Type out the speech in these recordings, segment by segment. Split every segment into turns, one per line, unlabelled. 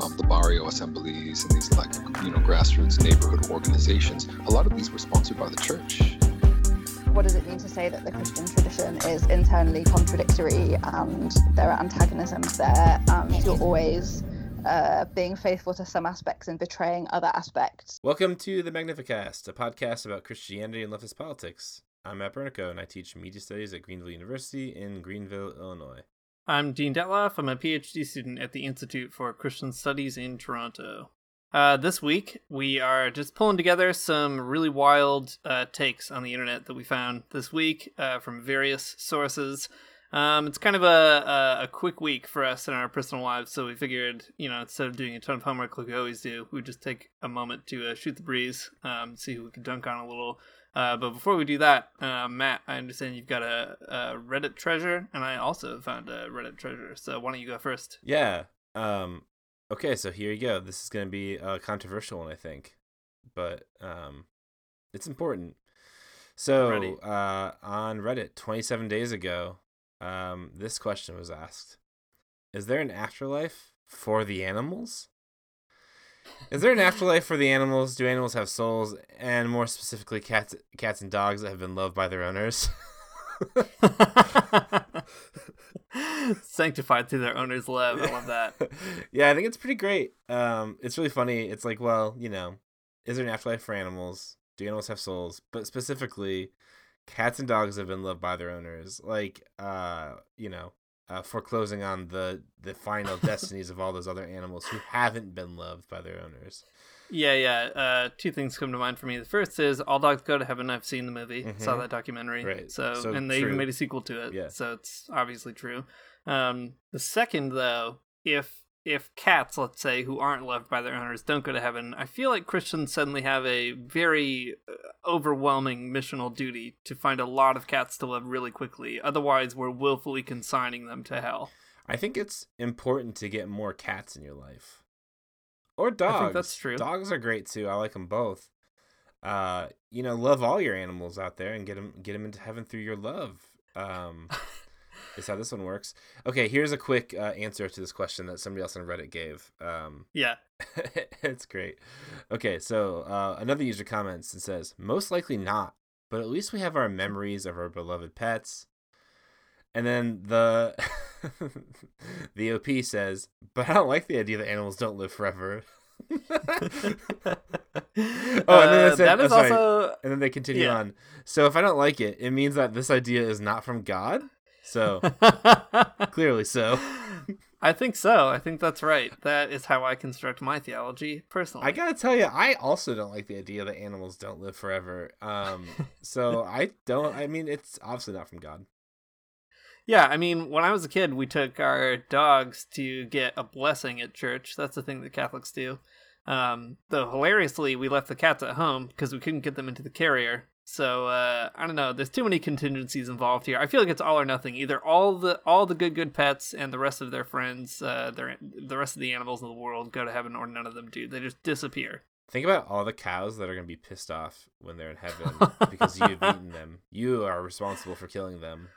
um, the barrio assemblies and these like you know grassroots neighborhood organizations, a lot of these were sponsored by the church.
What does it mean to say that the Christian tradition is internally contradictory and there are antagonisms there and you're always uh, being faithful to some aspects and betraying other aspects?
Welcome to the Magnificast, a podcast about Christianity and leftist politics. I'm Matt Bernico, and I teach media studies at Greenville University in Greenville, Illinois.
I'm Dean Detloff. I'm a PhD student at the Institute for Christian Studies in Toronto. Uh, this week, we are just pulling together some really wild uh, takes on the internet that we found this week uh, from various sources. Um, it's kind of a, a, a, quick week for us in our personal lives, so we figured, you know, instead of doing a ton of homework like we always do, we'd just take a moment to uh, shoot the breeze, um, see who we could dunk on a little. Uh, but before we do that, uh, Matt, I understand you've got a, a, Reddit treasure, and I also found a Reddit treasure. So why don't you go first?
Yeah. Um, okay, so here you go. This is going to be a controversial one, I think, but um, it's important. So uh, on Reddit, 27 days ago, um, this question was asked: Is there an afterlife for the animals? Is there an afterlife for the animals? Do animals have souls? And more specifically, cats, cats and dogs that have been loved by their owners.
Sanctified through their owner's love. I love that.
yeah, I think it's pretty great. Um, it's really funny. It's like, well, you know, is there an afterlife for animals? Do animals have souls? But specifically, cats and dogs have been loved by their owners. Like, uh, you know, uh, foreclosing on the the final destinies of all those other animals who haven't been loved by their owners.
Yeah, yeah. Uh, two things come to mind for me. The first is All Dogs Go to Heaven. I've seen the movie, mm-hmm. saw that documentary,
right?
So, so and they true. even made a sequel to it. Yeah. So it's obviously true. Um, the second, though, if if cats, let's say, who aren't loved by their owners don't go to heaven, I feel like Christians suddenly have a very uh, overwhelming missional duty to find a lot of cats to love really quickly. Otherwise, we're willfully consigning them to hell.
I think it's important to get more cats in your life. Or dogs.
that's true.
Dogs are great too. I like them both. Uh, you know, love all your animals out there and get them get them into heaven through your love. Um is how this one works. Okay, here's a quick uh, answer to this question that somebody else on Reddit gave. Um,
yeah,
it's great. Okay, so uh, another user comments and says, "Most likely not, but at least we have our memories of our beloved pets." And then the the OP says, "But I don't like the idea that animals don't live forever." oh, and then uh, that is oh, also. And then they continue yeah. on. So if I don't like it, it means that this idea is not from God. So clearly so.
I think so. I think that's right. That is how I construct my theology personally.
I gotta tell you, I also don't like the idea that animals don't live forever. Um, so I don't. I mean, it's obviously not from God.
Yeah, I mean, when I was a kid, we took our dogs to get a blessing at church. That's the thing that Catholics do. Um, though hilariously, we left the cats at home because we couldn't get them into the carrier. So uh, I don't know. There's too many contingencies involved here. I feel like it's all or nothing. Either all the all the good good pets and the rest of their friends, uh, their the rest of the animals in the world go to heaven, or none of them do. They just disappear.
Think about all the cows that are going to be pissed off when they're in heaven because you've eaten them. You are responsible for killing them.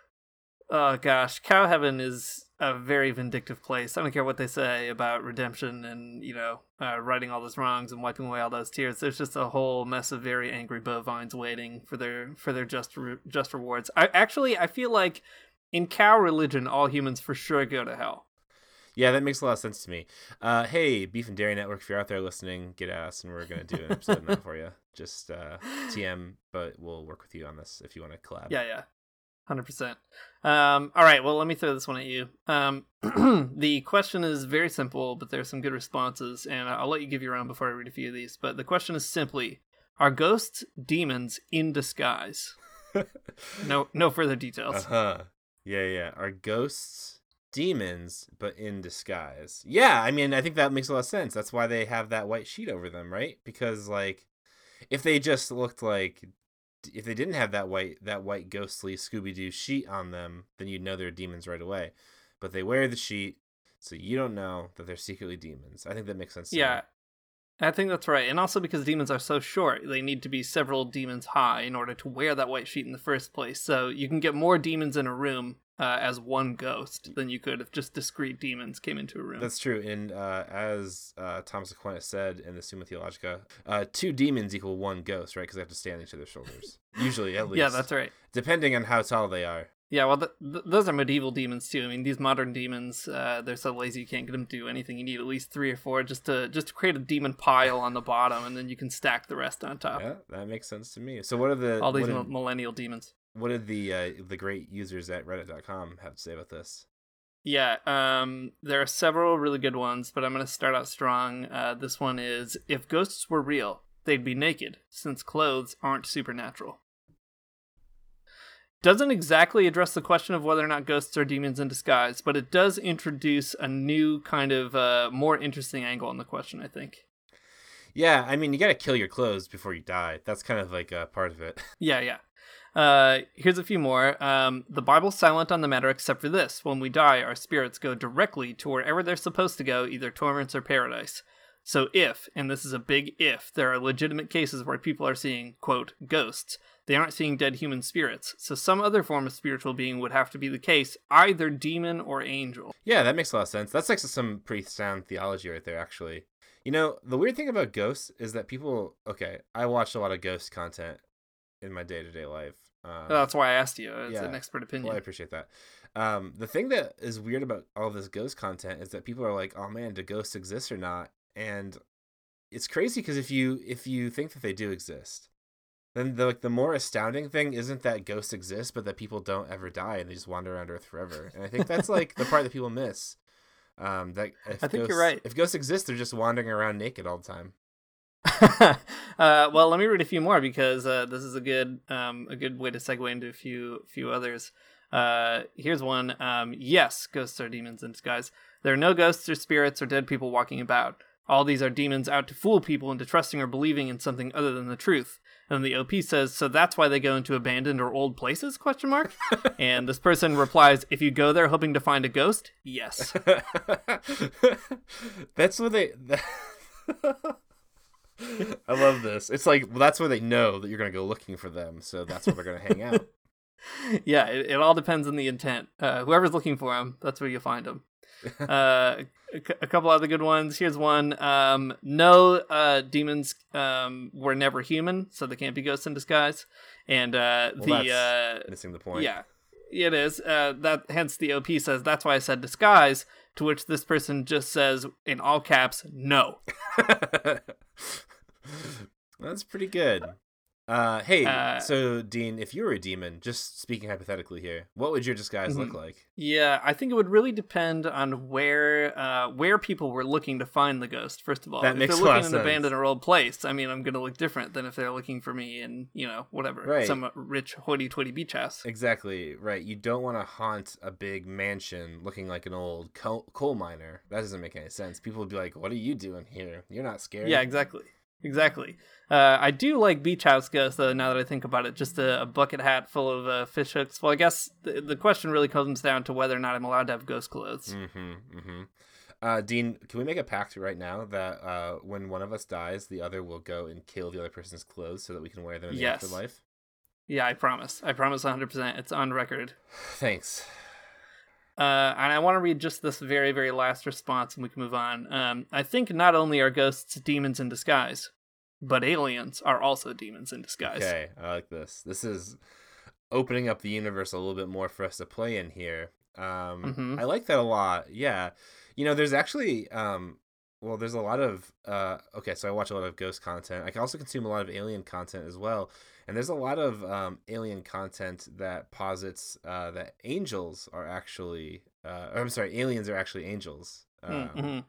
Oh gosh, cow heaven is a very vindictive place. I don't care what they say about redemption and you know uh, righting all those wrongs and wiping away all those tears. There's just a whole mess of very angry bovines waiting for their for their just re- just rewards. I actually I feel like in cow religion, all humans for sure go to hell.
Yeah, that makes a lot of sense to me. Uh, hey, Beef and Dairy Network, if you're out there listening, get at us, and we're gonna do an episode on that for you. Just uh, TM, but we'll work with you on this if you want to collab.
Yeah, yeah, hundred percent. Um, all right, well, let me throw this one at you. Um, the question is very simple, but there's some good responses, and I'll let you give your own before I read a few of these. But the question is simply: Are ghosts demons in disguise? no, no further details.
Uh huh. Yeah, yeah. Are ghosts demons, but in disguise? Yeah, I mean, I think that makes a lot of sense. That's why they have that white sheet over them, right? Because like, if they just looked like, if they didn't have that white that white ghostly Scooby Doo sheet on them, then you'd know they're demons right away. But they wear the sheet, so you don't know that they're secretly demons. I think that makes sense.
Yeah, I think that's right. And also because demons are so short, they need to be several demons high in order to wear that white sheet in the first place. So you can get more demons in a room uh, as one ghost than you could if just discrete demons came into a room.
That's true. And uh, as uh, Thomas Aquinas said in the Summa Theologica, uh, two demons equal one ghost, right? Because they have to stand on each other's shoulders. Usually, at least.
yeah, that's right.
Depending on how tall they are.
Yeah, well, th- th- those are medieval demons too. I mean, these modern demons, uh, they're so lazy you can't get them to do anything. You need at least three or four just to just to create a demon pile on the bottom, and then you can stack the rest on top.
Yeah, that makes sense to me. So, what are the
All these mil- millennial demons.
What did the uh, the great users at Reddit.com have to say about this?
Yeah, um, there are several really good ones, but I'm going to start out strong. Uh, this one is If ghosts were real, they'd be naked, since clothes aren't supernatural. Doesn't exactly address the question of whether or not ghosts are demons in disguise, but it does introduce a new kind of uh, more interesting angle on the question, I think.
Yeah, I mean, you got to kill your clothes before you die. That's kind of like a part of it.
Yeah, yeah. Uh, here's a few more. Um, the Bible's silent on the matter except for this. When we die, our spirits go directly to wherever they're supposed to go, either torments or paradise. So if, and this is a big if, there are legitimate cases where people are seeing, quote, ghosts, they aren't seeing dead human spirits. So some other form of spiritual being would have to be the case, either demon or angel.
Yeah, that makes a lot of sense. That's like some pretty sound theology right there, actually. You know, the weird thing about ghosts is that people. Okay, I watched a lot of ghost content in my day to day life. Um,
That's why I asked you. It's
yeah.
an expert opinion.
Well, I appreciate that. Um, the thing that is weird about all this ghost content is that people are like, "Oh man, do ghosts exist or not?" And it's crazy because if you if you think that they do exist, then the like the more astounding thing isn't that ghosts exist, but that people don't ever die and they just wander around Earth forever. And I think that's like the part that people miss. Um, that
I think you're right.
If ghosts exist, they're just wandering around naked all the time.
uh, well, let me read a few more because uh, this is a good um, a good way to segue into a few few others. Uh, here's one. Um, yes, ghosts are demons in disguise. There are no ghosts or spirits or dead people walking about. All these are demons out to fool people into trusting or believing in something other than the truth. And the OP says, so that's why they go into abandoned or old places? Question mark. and this person replies, if you go there hoping to find a ghost, yes.
that's what they. I love this. It's like well, that's where they know that you're gonna go looking for them, so that's where they're gonna hang out.
yeah, it, it all depends on the intent. Uh, whoever's looking for them, that's where you find them. uh, a, couple other good ones. Here's one. Um, no, uh, demons um, were never human, so they can't be ghosts in disguise. And uh,
Well,
the uh,
missing the point.
yeah, it is. Uh, that hence the OP says that's why I said disguise. To which this person just says in all caps, no.
That's pretty good. Uh, hey,
Uh,
so Dean, if you were a demon, just speaking hypothetically here, what would your disguise look
Mhm.
like?
Yeah, I think it would really depend on where uh, where people were looking to find the ghost. First of all,
That
if
makes
they're looking in an abandoned or old place, I mean, I'm going to look different than if they're looking for me in you know whatever
Right.
some rich hoity-toity beach house.
Exactly right. You don't want to haunt a big mansion looking like an old coal, coal miner. That doesn't make any sense. People would be like, "What are you doing here? You're not scared."
Yeah, exactly, exactly. Uh, I do like beach house ghosts though. Now that I think about it, just a, a bucket hat full of uh, fish hooks. Well, I guess the, the question really comes down to whether or not I'm allowed to have ghost clothes.
Mm-hmm. Mm-hmm. Uh, Dean, can we make a pact right now that uh, when one of us dies, the other will go and kill the other person's clothes so that we can wear them in the
Yes.
afterlife?
Yeah, I promise. I promise 100%. It's on record.
Thanks.
Uh, and I want to read just this very, very last response and we can move on. Um, I think not only are ghosts demons in disguise, but aliens are also demons in disguise.
Okay, I like this. This is opening up the universe a little bit more for us to play in here. Um,
Mhm.
I like that a lot. Yeah, you know, there's actually um, well, there's a lot of uh, okay, so I watch a lot of ghost content. I can also consume a lot of alien content as well, and there's a lot of um, alien content that posits uh, that angels are actually, uh, I'm sorry, aliens are actually angels. Um,
Mhm.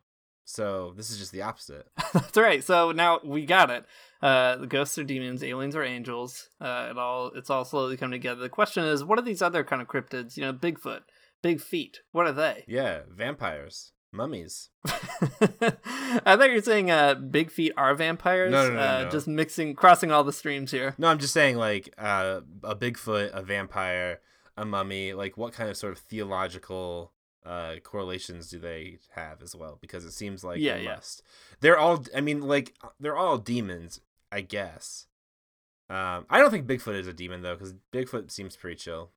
So this is just the opposite.
That's right. So now we got it. Uh, the ghosts are demons, aliens are angels. Uh, it all it's all slowly coming together. The question is, what are these other kind of cryptids? You know, Bigfoot, big feet. What are they?
Yeah, vampires, mummies.
I thought you were saying uh, big feet are vampires.
No, no, no,
uh,
no.
Just mixing, crossing all the streams here.
No, I'm just saying like uh, a Bigfoot, a vampire, a mummy. Like what kind of sort of theological uh, correlations do they have as well? Because it seems like
Yeah,
they
yeah.
must. They're all. I mean, like they're all demons, I guess. Um, I don't think Bigfoot is a demon though, because Bigfoot seems pretty chill.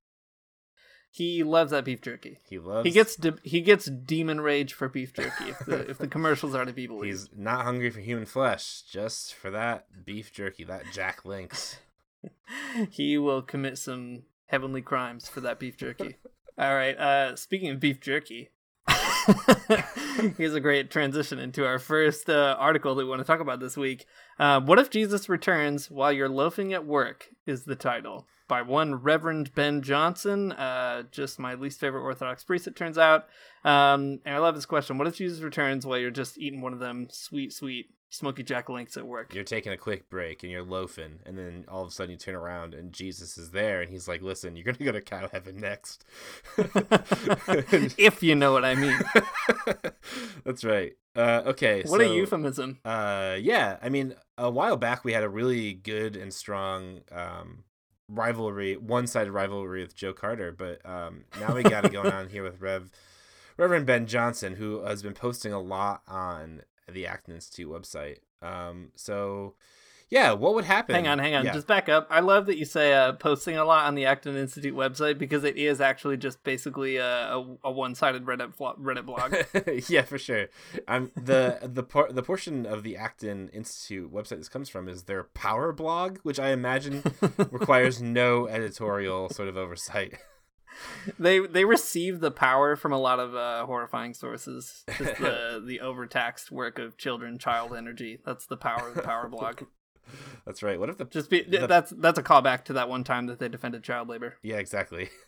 He loves that beef jerky.
He loves.
He gets de- he gets demon rage for beef jerky. If the, if the commercials are to be believed.
He's not hungry for human flesh, just for that beef jerky, that Jack Links.
he will commit some heavenly crimes for that beef jerky. All right. Uh, speaking of beef jerky, here's a great transition into our first uh, article that we want to talk about this week. Uh, what if Jesus returns while you're loafing at work? Is the title by one Reverend Ben Johnson. Uh, just my least favorite Orthodox priest, it turns out. Um, and I love this question: What if Jesus returns while you're just eating one of them sweet, sweet smoky jack links at work?
You're taking a quick break and you're loafing, and then all of a sudden you turn around and Jesus is there, and he's like, "Listen, you're gonna go to cow heaven next."
if you know what I mean.
That's right. Uh, okay.
What a euphemism.
Uh, yeah. I mean, a while back we had a really good and strong um, rivalry, one-sided rivalry with Joe Carter, but um, now we got it going on here with Rev Reverend Ben Johnson, who has been posting a lot on the Acton Institute website. Um, so yeah, what would happen?
Hang on, hang on.
Yeah.
Just back up. I love that you say uh, posting a lot on the Acton Institute website because it is actually just basically a, a, a one-sided Reddit flo- Reddit blog.
yeah, for sure. Um, the the por- the portion of the Acton Institute website this comes from is their power blog, which I imagine requires no editorial sort of oversight.
they they receive the power from a lot of uh, horrifying sources. Just the the overtaxed work of children, child energy. That's the power of the power blog.
That's right. What if the
Just be
the-
that's that's a callback to that one time that they defended child labor.
Yeah, exactly.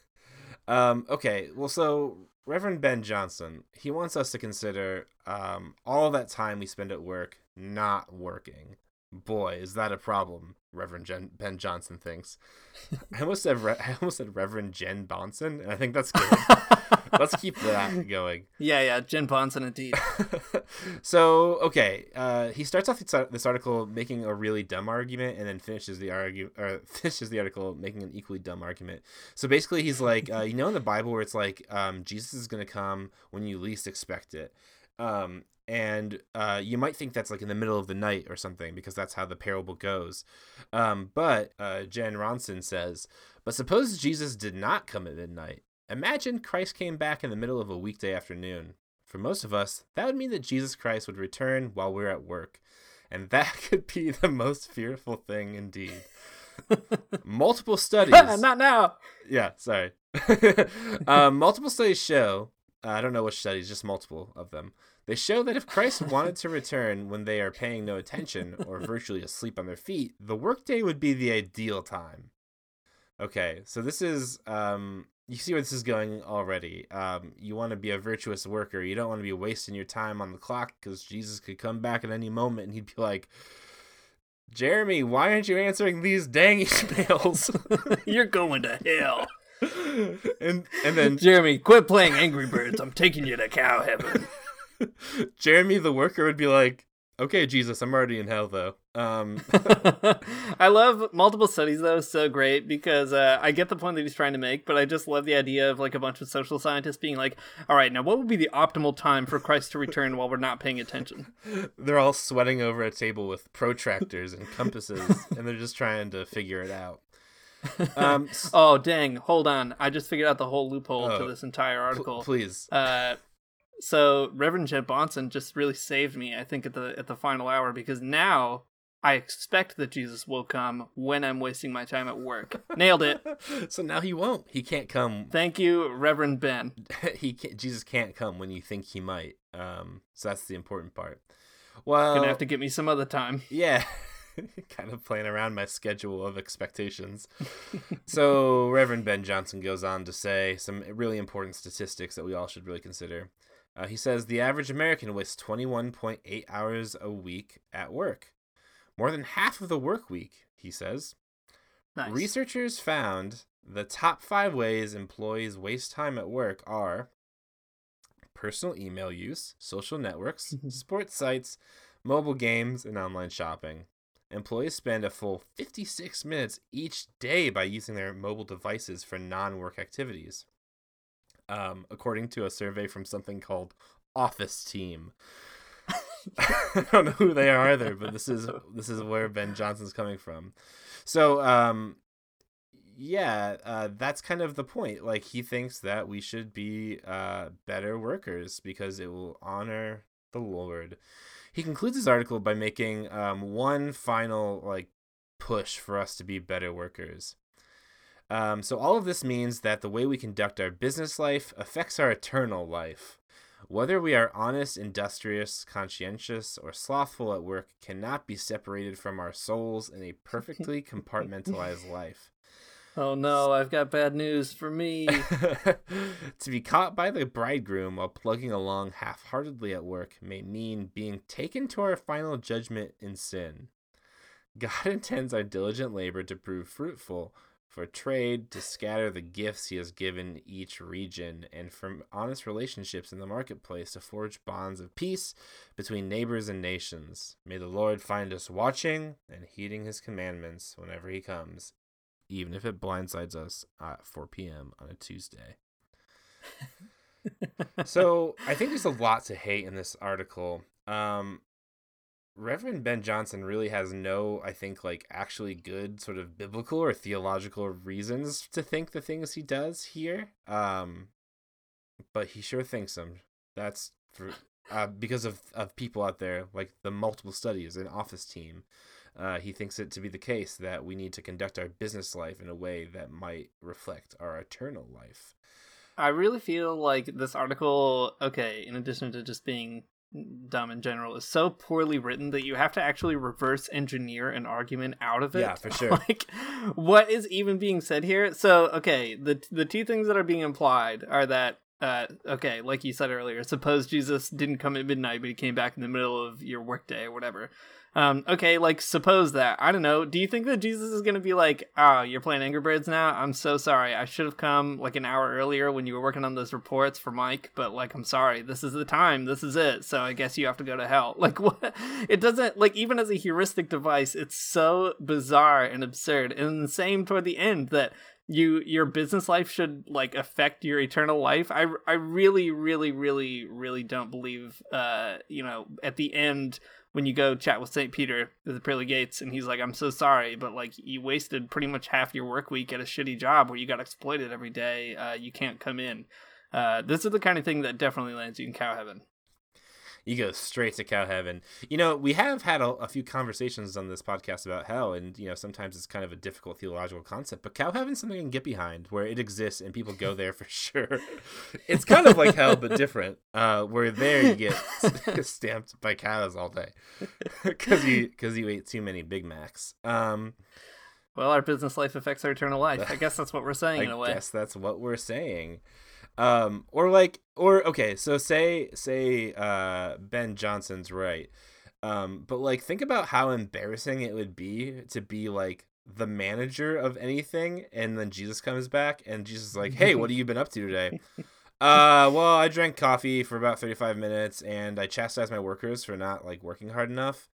Um, okay, well, so Reverend Ben Johnson, he wants us to consider um, all that time we spend at work not working. Boy, is that a problem, Reverend Jen- Ben Johnson thinks. I almost said Re- I almost said Reverend Jen Bonson, and I think that's good. Let's keep that going.
Yeah, yeah, Jen Bonson indeed.
so okay, uh, he starts off this article making a really dumb argument, and then finishes the argue or finishes the article making an equally dumb argument. So basically, he's like, uh, you know, in the Bible where it's like, um, Jesus is gonna come when you least expect it, um, and uh, you might think that's like in the middle of the night or something because that's how the parable goes. Um, but uh, Jen Bonson says, but suppose Jesus did not come at midnight. Imagine Christ came back in the middle of a weekday afternoon. For most of us, that would mean that Jesus Christ would return while we're at work. And that could be the most fearful thing indeed. multiple studies.
Not now.
Yeah, sorry. um, multiple studies show, uh, I don't know which studies, just multiple of them. They show that if Christ wanted to return when they are paying no attention or virtually asleep on their feet, the workday would be the ideal time. Okay, so this is um you see where this is going already. Um you want to be a virtuous worker. You don't want to be wasting your time on the clock cuz Jesus could come back at any moment and he'd be like, "Jeremy, why aren't you answering these dang emails?"
You're going to hell.
And and then
Jeremy, quit playing Angry Birds. I'm taking you to cow heaven.
Jeremy the worker would be like, "Okay, Jesus, I'm already in hell though." Um
I love multiple studies though, so great because uh, I get the point that he's trying to make, but I just love the idea of like a bunch of social scientists being like, "All right, now what would be the optimal time for Christ to return while we're not paying attention?"
they're all sweating over a table with protractors and compasses and they're just trying to figure it out. Um
oh dang! Hold on, I just figured out the whole loophole to
Oh,
this entire
pl-
article.
please.
Uh, so Reverend Jen Bonson just really saved me, I think, at the at the final hour because now I expect that Jesus will come when I'm wasting my time at work. Nailed it.
so now he won't. He can't come.
Thank you, Reverend Ben.
he can't, Jesus can't come when you think he might. Um, so that's the important part. Well,
gonna have to get me some other time.
Yeah. kind of playing around my schedule of expectations. so, Reverend Ben Johnson goes on to say some really important statistics that we all should really consider. Uh, he says the average American wastes 21.8 hours a week at work, more than half of the work week, he says.
Nice.
Researchers found the top five ways employees waste time at work are personal email use, social networks, sports sites, mobile games, and online shopping. Employees spend a full 56 minutes each day by using their mobile devices for non work activities. Um, according to a survey from something called Office Team. I don't know who they are either, but this is this is where Ben Johnson's coming from. So, um, yeah, uh, that's kind of the point. Like he thinks that we should be uh, better workers because it will honor the Lord. He concludes his article by making um, one final like push for us to be better workers. Um, so all of this means that the way we conduct our business life affects our eternal life. Whether we are honest, industrious, conscientious, or slothful at work cannot be separated from our souls in a perfectly compartmentalized life.
Oh no, I've got bad news for me.
to be caught by the bridegroom while plugging along half heartedly at work may mean being taken to our final judgment in sin. God intends our diligent labor to prove fruitful, for trade to scatter the gifts he has given each region, and from honest relationships in the marketplace to forge bonds of peace between neighbors and nations. May the Lord find us watching and heeding his commandments whenever he comes even if it blindsides us at 4 p.m. on a Tuesday. so I think there's a lot to hate in this article. Um, Reverend Ben Johnson really has no, I think, like actually good sort of biblical or theological reasons to think the things he does here. Um, but he sure thinks them. That's for uh, because of of people out there like the multiple studies and office team. Uh, he thinks it to be the case that we need to conduct our business life in a way that might reflect our eternal life.
I really feel like this article, okay, in addition to just being dumb in general, is so poorly written that you have to actually reverse engineer an argument out of it.
Yeah, for sure.
like, what is even being said here? So, okay, the the two things that are being implied are that uh, okay, like you said earlier, suppose Jesus didn't come at midnight, but he came back in the middle of your workday or whatever. Um, okay, like suppose that I don't know. Do you think that Jesus is gonna be like, "Oh, you're playing Angry Birds now? I'm so sorry. I should have come like an hour earlier when you were working on those reports for Mike, but like, I'm sorry. This is the time. This is it. So I guess you have to go to hell." Like, what? It doesn't like even as a heuristic device, it's so bizarre and absurd. And the same toward the end that you your business life should like affect your eternal life i i really really really really don't believe uh you know at the end when you go chat with St. Peter at the pearly gates and he's like, I'm so sorry, but like you wasted pretty much half your work week at a shitty job where you got exploited every day. Uh, you can't come in. Uh, this is the kind of thing that definitely lands you in cow heaven
you go straight to cow heaven. You know, we have had a, a, few conversations on this podcast about hell, and you know, sometimes it's kind of a difficult theological concept. But cow heaven is something I can get behind, where it exists and people go there for sure. It's kind of like hell, but different. Uh, where there you get stamped by cows all day because you because you ate too many Big Macs. Um,
well, our business life affects our eternal life. I guess that's what we're saying
I
in a way.
I guess that's what we're saying um or like or okay so say say uh ben johnson's right. Um but like think about how embarrassing it would be to be like the manager of anything and then jesus comes back and jesus is like hey what have you been up to today? Uh well i drank coffee for about 35 minutes and i chastised my workers for not like working hard enough.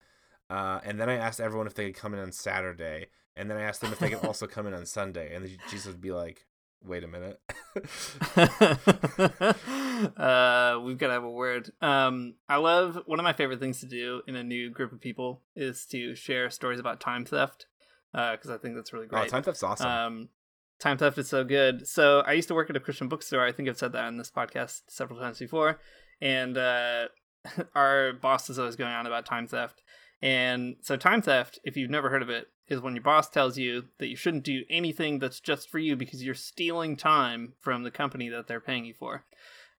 Uh and then i asked everyone if they could come in on saturday and then i asked them if they could also come in on sunday and jesus would be like wait a minute.
uh, we've got to have a word. Um, I love one of my favorite things to do in a new group of people is to share stories about time theft because uh, I think that's really great.
Oh, time theft's awesome.
Um, time theft is so good. So I used to work at a Christian bookstore. I think I've said that on this podcast several times before, and uh, our boss is always going on about time theft. And so, time theft, if you've never heard of it, is when your boss tells you that you shouldn't do anything that's just for you because you're stealing time from the company that they're paying you for.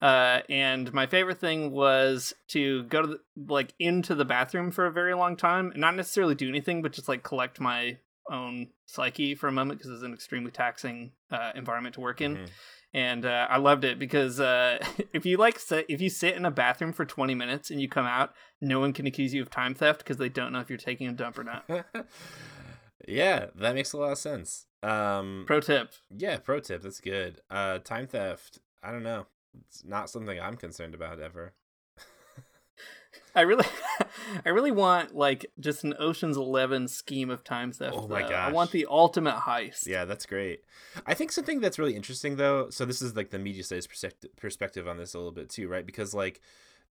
Uh, and my favorite thing was to go to the, like into the bathroom for a very long time and not necessarily do anything, but just like collect my own psyche for a moment because it's an extremely taxing uh, environment to work in. Mm-hmm. And uh, I loved it because uh, if you like sit, if you sit in a bathroom for 20 minutes and you come out, no one can accuse you of time theft because they don't know if you're taking a dump or not.
yeah, that makes a lot of sense. Um,
pro tip.
Yeah, pro tip. That's good. Uh, time theft. I don't know. It's not something I'm concerned about ever.
I really, I really want like just an Ocean's Eleven scheme of time theft. Oh my god! I want the ultimate heist.
Yeah, that's great. I think something that's really interesting though. So this is like the media studies perspective on this a little bit too, right? Because like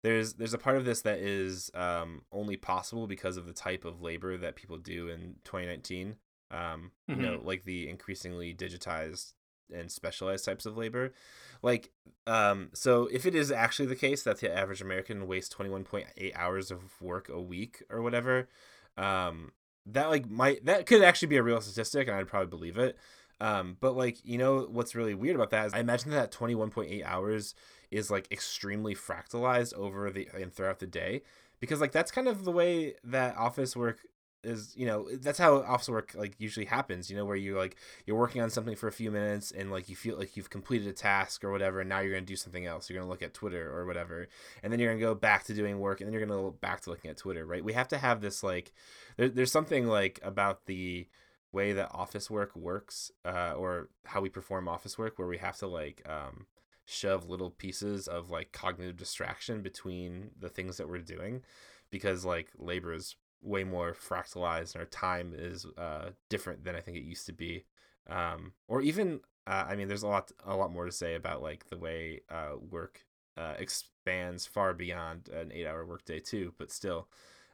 there's there's a part of this that is um, only possible because of the type of labor that people do in 2019. Um, mm-hmm. You know, mm-hmm. like the increasingly digitized and specialized types of labor. Like, um, so if it is actually the case that the average American wastes 21.8 hours of work a week or whatever, um, that like might that could actually be a real statistic, and I'd probably believe it. Um, but like, you know, what's really weird about that is I imagine that 21.8 hours is like extremely fractalized over the and throughout the day because like that's kind of the way that office work is you know that's how office work like usually happens you know where you like you're working on something for a few minutes and like you feel like you've completed a task or whatever and now you're going to do something else. You're going to look at twitter or whatever and then you're going to go back to doing work and then you're going to go back to looking at twitter right? We have to have this like there, there's something like about the way that office work works uh, or how we perform office work where we have to like um, shove little pieces of like cognitive distraction between the things that we're doing because like labor is way more fractalized and our time is uh, different than I think it used to be. Um, or even, uh, I mean, there's a lot, a lot more to say about like the way uh, work uh, expands far beyond an eight-hour workday too. But still,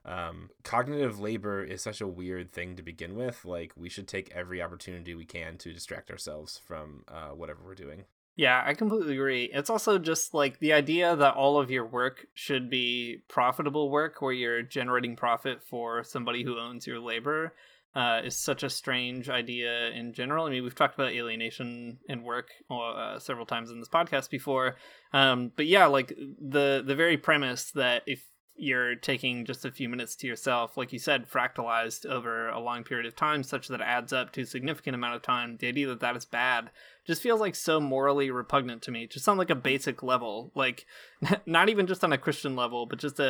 um, cognitive labor is such a weird thing to begin with. Like we should take every opportunity we can to distract ourselves from uh, whatever we're doing.
Yeah, I completely agree. It's also just like the idea that all of your work should be profitable work where you're generating profit for somebody who owns your labor uh, is such a strange idea in general. I mean, we've talked about alienation in work uh, several times in this podcast before. Um, but yeah, like the the very premise that if you're taking just a few minutes to yourself, like you said, fractalized over a long period of time, such that it adds up to a significant amount of time. The idea that that is bad just feels like so morally repugnant to me. Just on like a basic level, like not even just on a Christian level, but just a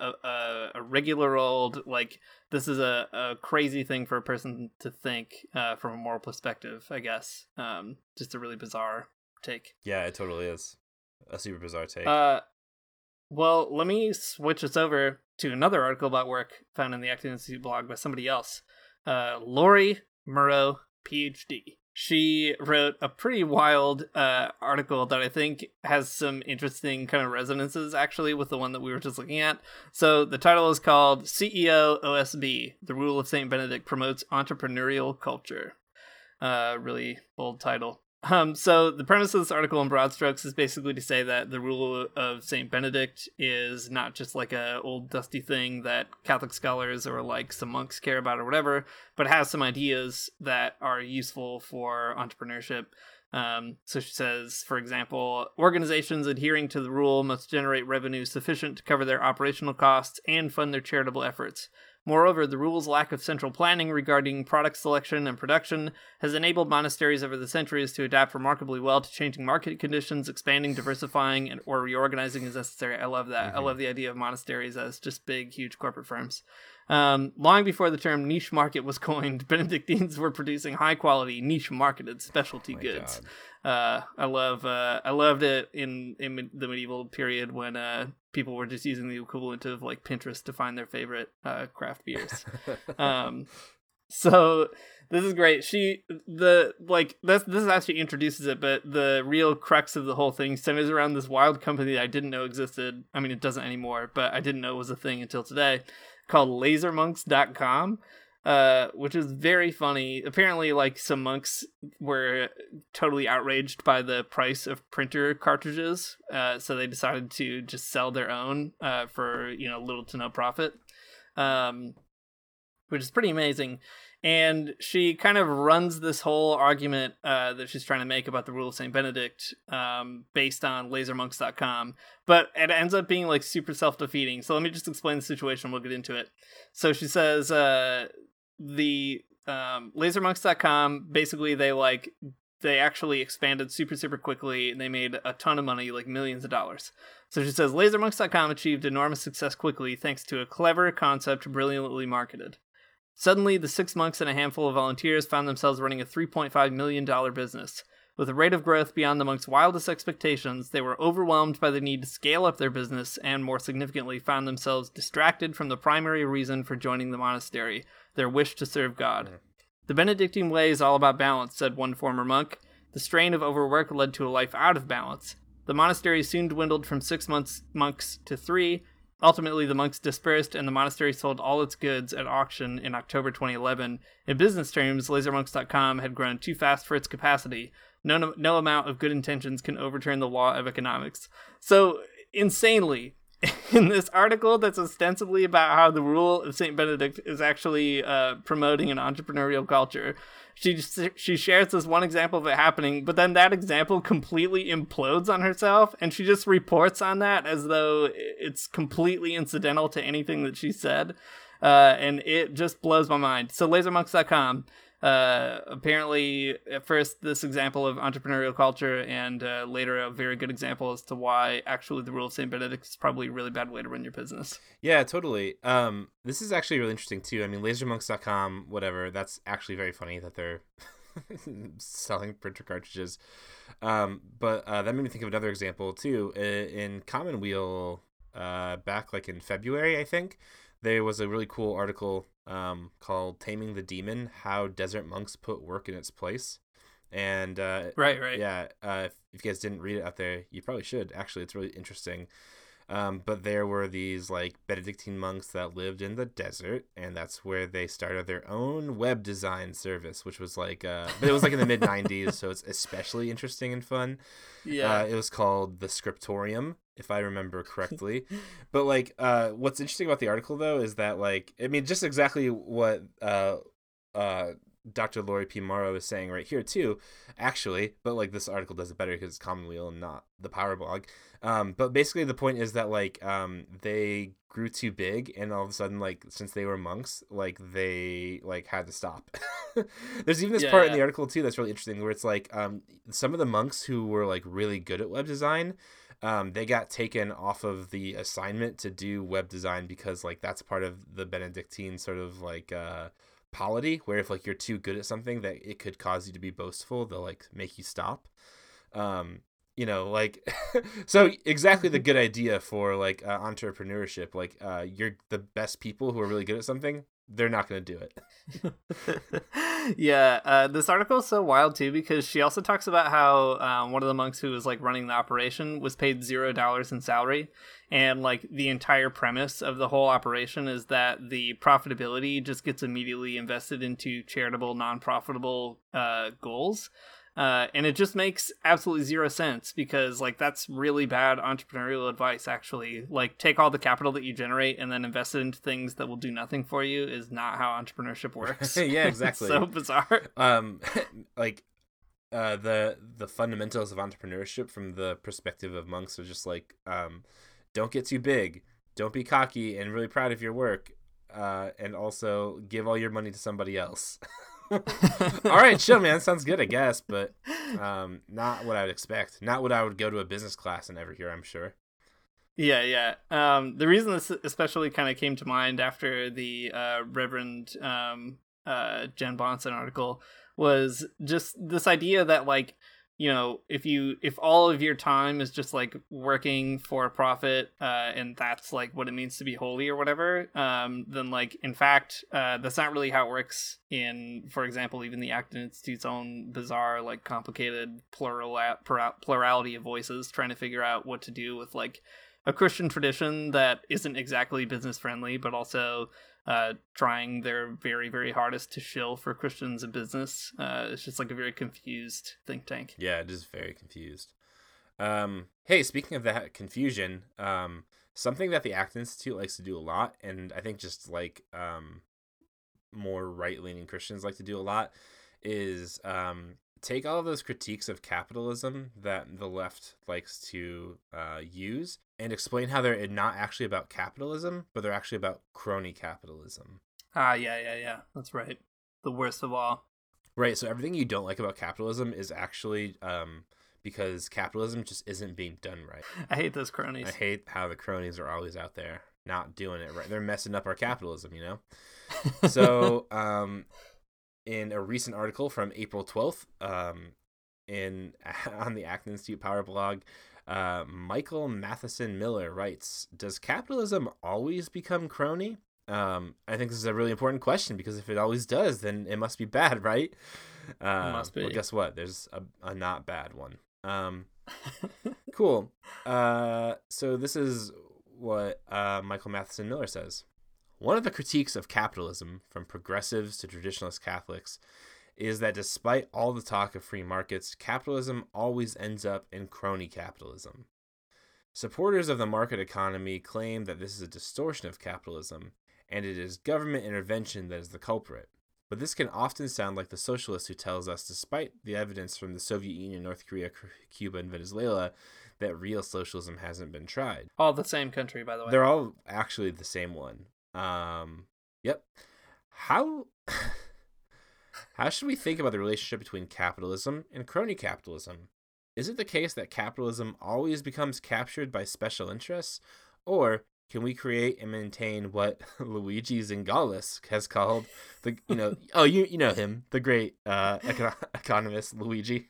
a, a, a regular old like this is a, a crazy thing for a person to think uh, from a moral perspective. I guess um, just a really bizarre take.
Yeah, it totally is a super bizarre take.
Uh, well, let me switch us over to another article about work found in the Acton Institute blog by somebody else. Uh, Lori Murrow, PhD. She wrote a pretty wild uh, article that I think has some interesting kind of resonances actually with the one that we were just looking at. So the title is called CEO OSB The Rule of St. Benedict Promotes Entrepreneurial Culture. Uh, really bold title. Um, so the premise of this article in broad strokes is basically to say that the rule of Saint Benedict is not just like a old dusty thing that Catholic scholars or like some monks care about or whatever, but has some ideas that are useful for entrepreneurship. Um, so she says, for example, organizations adhering to the rule must generate revenue sufficient to cover their operational costs and fund their charitable efforts. Moreover, the rule's lack of central planning regarding product selection and production has enabled monasteries over the centuries to adapt remarkably well to changing market conditions, expanding, diversifying, and or reorganizing as necessary. I love that. Mm-hmm. I love the idea of monasteries as just big, huge corporate firms. Um, long before the term niche market was coined, Benedictines were producing high quality, niche marketed specialty oh goods. Uh, I love uh, I loved it in in the medieval period when uh, people were just using the equivalent of like Pinterest to find their favorite uh, craft beers. um, so this is great. She the like this this actually introduces it, but the real crux of the whole thing centers around this wild company that I didn't know existed. I mean, it doesn't anymore, but I didn't know it was a thing until today, called LaserMonks.com uh, which is very funny. Apparently, like some monks were totally outraged by the price of printer cartridges, uh, so they decided to just sell their own uh, for you know little to no profit. Um, which is pretty amazing. And she kind of runs this whole argument uh, that she's trying to make about the rule of St. Benedict um, based on lasermonks.com, but it ends up being like super self defeating. So let me just explain the situation. We'll get into it. So she says uh, the um, lasermonks.com basically they like they actually expanded super super quickly and they made a ton of money like millions of dollars so she says lasermonks.com achieved enormous success quickly thanks to a clever concept brilliantly marketed suddenly the six monks and a handful of volunteers found themselves running a $3.5 million business with a rate of growth beyond the monks' wildest expectations, they were overwhelmed by the need to scale up their business and, more significantly, found themselves distracted from the primary reason for joining the monastery their wish to serve God. Hmm. The Benedictine way is all about balance, said one former monk. The strain of overwork led to a life out of balance. The monastery soon dwindled from six months monks to three. Ultimately, the monks dispersed, and the monastery sold all its goods at auction in October 2011. In business terms, LaserMonks.com had grown too fast for its capacity. No, no amount of good intentions can overturn the law of economics. So, insanely, in this article that's ostensibly about how the rule of St. Benedict is actually uh, promoting an entrepreneurial culture. She she shares this one example of it happening, but then that example completely implodes on herself, and she just reports on that as though it's completely incidental to anything that she said, uh, and it just blows my mind. So lasermonks.com uh, apparently at first this example of entrepreneurial culture and uh, later a very good example as to why actually the rule of st benedict is probably a really bad way to run your business.
Yeah totally. Um, this is actually really interesting too. I mean lasermonks.com whatever that's actually very funny that they're selling printer cartridges. Um, but uh, that made me think of another example too in commonweal uh, back like in february i think there was a really cool article um, called Taming the Demon How Desert Monks Put Work in Its Place. And uh,
right, right.
Yeah. Uh, if, if you guys didn't read it out there, you probably should. Actually, it's really interesting. Um, but there were these like Benedictine monks that lived in the desert, and that's where they started their own web design service, which was like, uh, but it was like in the mid '90s, so it's especially interesting and fun.
Yeah,
uh, it was called the Scriptorium, if I remember correctly. but like, uh, what's interesting about the article though is that like, I mean, just exactly what uh, uh, Dr. Lori P. Morrow is saying right here too, actually. But like, this article does it better because it's Commonweal and not the Power Blog. Um, but basically, the point is that like, um, they grew too big, and all of a sudden, like, since they were monks, like they like had to stop. There's even this yeah, part yeah. in the article too that's really interesting, where it's like, um, some of the monks who were like really good at web design um, they got taken off of the assignment to do web design because like that's part of the Benedictine sort of like uh, polity, where if like you're too good at something that it could cause you to be boastful, they'll like make you stop. Um, you know, like so exactly the good idea for like uh, entrepreneurship. Like uh, you're the best people who are really good at something they're not going to do
it. yeah, uh, this article is so wild too because she also talks about how um, one of the monks who was like running the operation was paid zero dollars in salary, and like the entire premise of the whole operation is that the profitability just gets immediately invested into charitable, non-profitable uh, goals. Uh, and it just makes absolutely zero sense because like that's really bad entrepreneurial advice actually. Like take all the capital that you generate and then invest it into things that will do nothing for you is not how entrepreneurship works.
Yeah exactly.
So bizarre.
Um like uh the the fundamentals of entrepreneurship from the perspective of monks are just like um don't get too big don't be cocky and really proud of your work uh and also give all your money to somebody else All right, chill, man. Sounds good, I guess, but um, not what I would expect. Not what I would go to a business class and ever hear. I'm sure.
Yeah, yeah. Um, the reason this especially kind of came to mind after the uh, Reverend um, uh, Jen Bonson article was just this idea that like you know if you if all of your time is just like working for a profit uh, and that's like what it means to be holy or whatever um, then like in fact uh, that's not really how it works in for example even the acton institute's own bizarre like complicated plural plurality of voices trying to figure out what to do with like a christian tradition that isn't exactly business friendly but also uh, trying their very very hardest to shill for Christians in business. Uh, it's just like a very confused think tank.
Yeah, it is very confused. Um, hey, speaking of that confusion, um, something that the Acton Institute likes to do a lot, and I think just like um, more right leaning Christians like to do a lot is um, take all of those critiques of capitalism that the left likes to uh, use and explain how they're not actually about capitalism, but they're actually about crony capitalism.
Ah, yeah, yeah, yeah. That's right. The worst of all.
Right. So everything you don't like about capitalism is actually um, because capitalism just isn't being done right.
I hate those cronies.
I hate how the cronies are always out there not doing it right. They're messing up our capitalism, you know? so, um, in a recent article from April 12th, um, in on the Acton Institute Power blog, uh, Michael Matheson Miller writes, "Does capitalism always become crony?" Um, I think this is a really important question because if it always does, then it must be bad, right? Uh, must be. Well, guess what? There's a, a not bad one. Um, cool. Uh, so this is what uh, Michael Matheson Miller says. One of the critiques of capitalism, from progressives to traditionalist Catholics, is that despite all the talk of free markets, capitalism always ends up in crony capitalism. Supporters of the market economy claim that this is a distortion of capitalism, and it is government intervention that is the culprit. But this can often sound like the socialist who tells us, despite the evidence from the Soviet Union, North Korea, Cuba, and Venezuela, that real socialism hasn't been tried.
All the same country, by the way.
They're all actually the same one. Um, yep. How how should we think about the relationship between capitalism and crony capitalism? Is it the case that capitalism always becomes captured by special interests, or can we create and maintain what Luigi Zingales has called the you know oh you you know him the great uh, econ- economist Luigi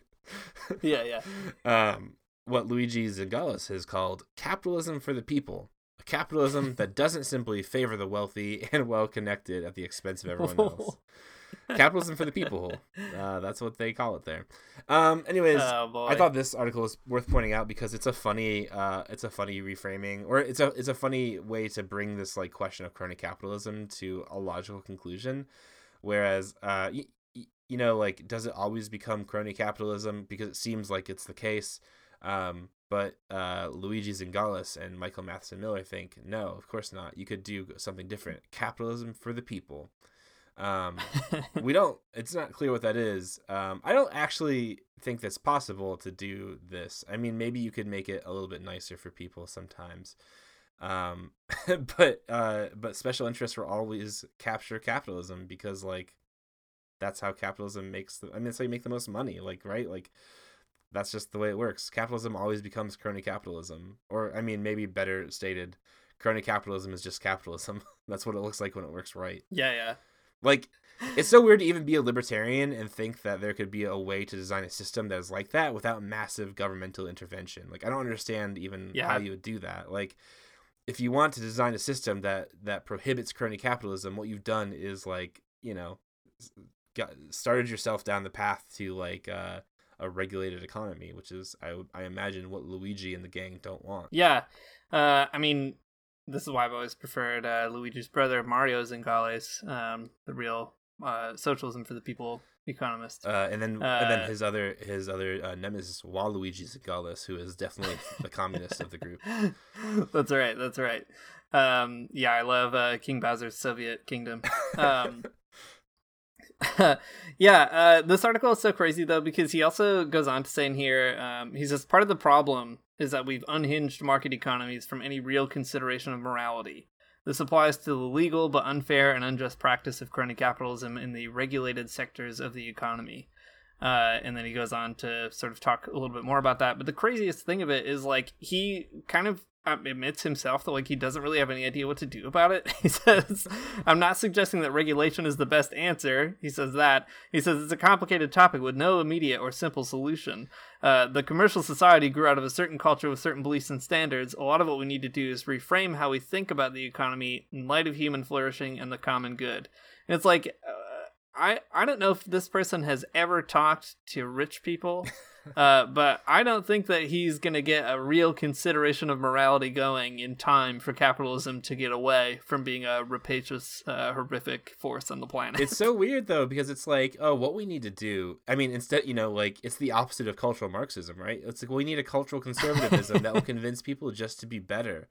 yeah yeah
um what Luigi Zingales has called capitalism for the people. Capitalism that doesn't simply favor the wealthy and well connected at the expense of everyone else. capitalism for the people. Uh, that's what they call it there. Um, anyways, oh, I thought this article is worth pointing out because it's a funny, uh, it's a funny reframing, or it's a it's a funny way to bring this like question of crony capitalism to a logical conclusion. Whereas, uh, y- y- you know, like, does it always become crony capitalism? Because it seems like it's the case. Um, but uh, Luigi Zingales and Michael Matheson Miller think, no, of course not. You could do something different. Capitalism for the people. Um, we don't. It's not clear what that is. Um, I don't actually think that's possible to do this. I mean, maybe you could make it a little bit nicer for people sometimes. Um, but uh, but special interests will always capture capitalism because like that's how capitalism makes the. I mean, it's how you make the most money. Like right, like that's just the way it works. Capitalism always becomes crony capitalism. Or, I mean, maybe better stated, crony capitalism is just capitalism. that's what it looks like when it works right.
Yeah, yeah.
Like, it's so weird to even be a libertarian and think that there could be a way to design a system that is like that without massive governmental intervention. Like, I don't understand even yeah. how you would do that. Like, if you want to design a system that that prohibits crony capitalism, what you've done is like, you know, got, started yourself down the path to like uh a regulated economy, which is I I imagine what Luigi and the gang don't want.
Yeah, uh, I mean, this is why I've always preferred uh, Luigi's brother Mario Zingales, um, the real uh, socialism for the people economist.
Uh, and then and then uh, his other his other uh, nemesis Waluigi Zingales, who is definitely the communist of the group.
That's right. That's right. Um, yeah, I love uh, King Bowser's Soviet Kingdom. Um, yeah, uh, this article is so crazy though because he also goes on to say in here, um, he says part of the problem is that we've unhinged market economies from any real consideration of morality. This applies to the legal but unfair and unjust practice of crony capitalism in the regulated sectors of the economy. Uh, and then he goes on to sort of talk a little bit more about that. But the craziest thing of it is like he kind of admits himself that like he doesn't really have any idea what to do about it. He says, "I'm not suggesting that regulation is the best answer." He says that. He says it's a complicated topic with no immediate or simple solution. Uh, the commercial society grew out of a certain culture with certain beliefs and standards. A lot of what we need to do is reframe how we think about the economy in light of human flourishing and the common good. And it's like. Uh, I, I don't know if this person has ever talked to rich people uh, but I don't think that he's going to get a real consideration of morality going in time for capitalism to get away from being a rapacious, uh, horrific force on the planet.
It's so weird though because it's like, oh, what we need to do. I mean, instead, you know, like it's the opposite of cultural Marxism, right? It's like well, we need a cultural conservatism that will convince people just to be better.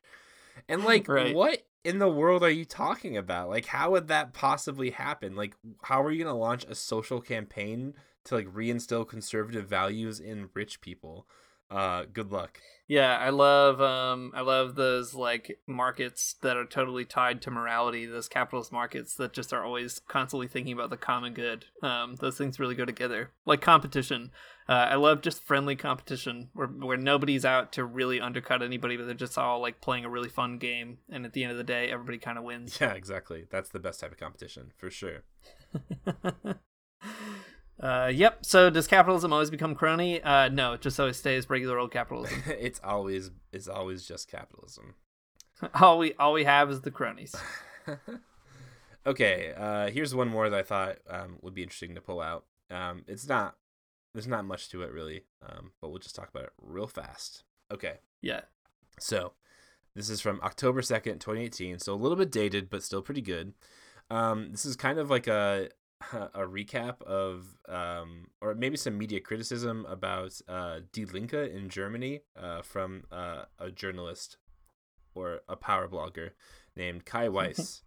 And like,
Right.
what in the world are you talking about? Like, how would that possibly happen? Like, how are you going to launch a social campaign to like reinstill conservative values in rich people? Uh, good luck.
Yeah, I love um I love those like markets that are totally tied to morality, those capitalist markets that just are always constantly thinking about the common good. Um those things really go together. Like competition. Uh, I love just friendly competition where where nobody's out to really undercut anybody, but they're just all like playing a really fun game and at the end of the day everybody kind of wins.
Yeah, exactly. That's the best type of competition for sure.
Uh, yep. So does capitalism always become crony? Uh, no, it just always stays regular old capitalism.
it's always it's always just capitalism.
all we all we have is the cronies.
okay, uh, here's one more that I thought um, would be interesting to pull out. Um, it's not there's not much to it really, um, but we'll just talk about it real fast. Okay,
Yeah.
so this is from October second, twenty eighteen. So a little bit dated, but still pretty good. Um, this is kind of like a a recap of um, or maybe some media criticism about uh, Die Linke in Germany uh, from uh, a journalist or a power blogger named Kai Weiss.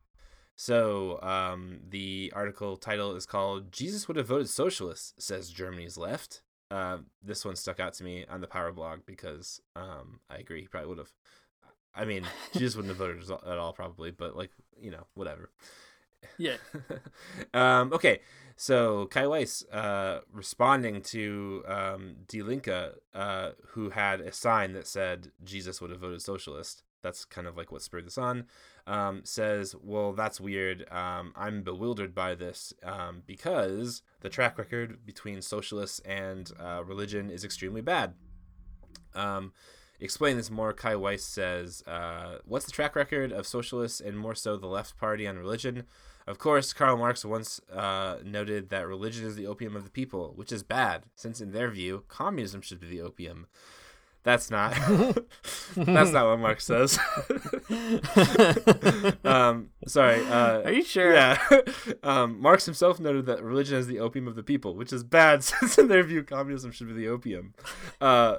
so um, the article title is called "Jesus would have voted socialist," says Germany's left. Uh, this one stuck out to me on the power blog because um, I agree he probably would have. I mean, Jesus wouldn't have voted at all probably, but like you know whatever.
Yeah.
um, okay, so Kai Weiss, uh, responding to um, Die uh, who had a sign that said Jesus would have voted socialist. That's kind of like what spurred this on. Um, says, well, that's weird. Um, I'm bewildered by this um, because the track record between socialists and uh, religion is extremely bad. Um, explain this more, Kai Weiss says, uh, What's the track record of socialists and more so the left party on religion? Of course, Karl Marx once uh, noted that religion is the opium of the people, which is bad, since in their view, communism should be the opium. That's not. that's not what Marx says. um, sorry. Uh,
Are you sure?
Yeah. um, Marx himself noted that religion is the opium of the people, which is bad, since in their view, communism should be the opium. Uh,